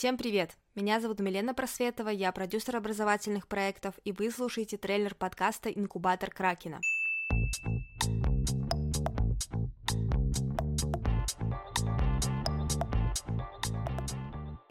Всем привет! Меня зовут Милена Просветова, я продюсер образовательных проектов, и вы слушаете трейлер подкаста «Инкубатор Кракена».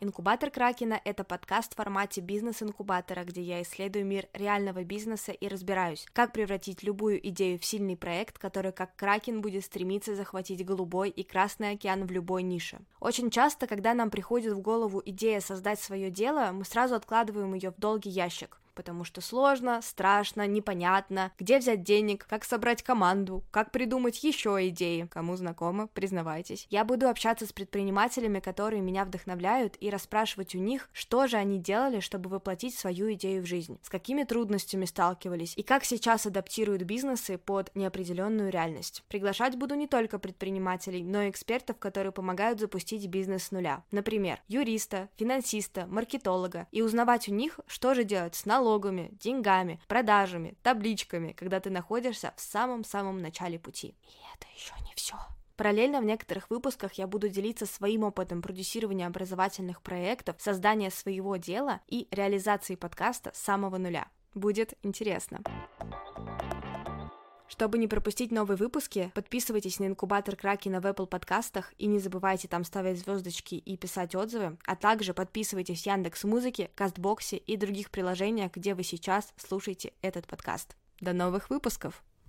Инкубатор Кракена — это подкаст в формате бизнес-инкубатора, где я исследую мир реального бизнеса и разбираюсь, как превратить любую идею в сильный проект, который как Кракен будет стремиться захватить голубой и красный океан в любой нише. Очень часто, когда нам приходит в голову идея создать свое дело, мы сразу откладываем ее в долгий ящик — потому что сложно, страшно, непонятно, где взять денег, как собрать команду, как придумать еще идеи. Кому знакомо, признавайтесь. Я буду общаться с предпринимателями, которые меня вдохновляют, и расспрашивать у них, что же они делали, чтобы воплотить свою идею в жизнь, с какими трудностями сталкивались, и как сейчас адаптируют бизнесы под неопределенную реальность. Приглашать буду не только предпринимателей, но и экспертов, которые помогают запустить бизнес с нуля. Например, юриста, финансиста, маркетолога, и узнавать у них, что же делать с налогами, налогами, деньгами, продажами, табличками, когда ты находишься в самом-самом начале пути. И это еще не все. Параллельно в некоторых выпусках я буду делиться своим опытом продюсирования образовательных проектов, создания своего дела и реализации подкаста с самого нуля. Будет интересно. Чтобы не пропустить новые выпуски, подписывайтесь на инкубатор Кракена в Apple подкастах и не забывайте там ставить звездочки и писать отзывы, а также подписывайтесь в Яндекс Музыке, Кастбоксе и других приложениях, где вы сейчас слушаете этот подкаст. До новых выпусков!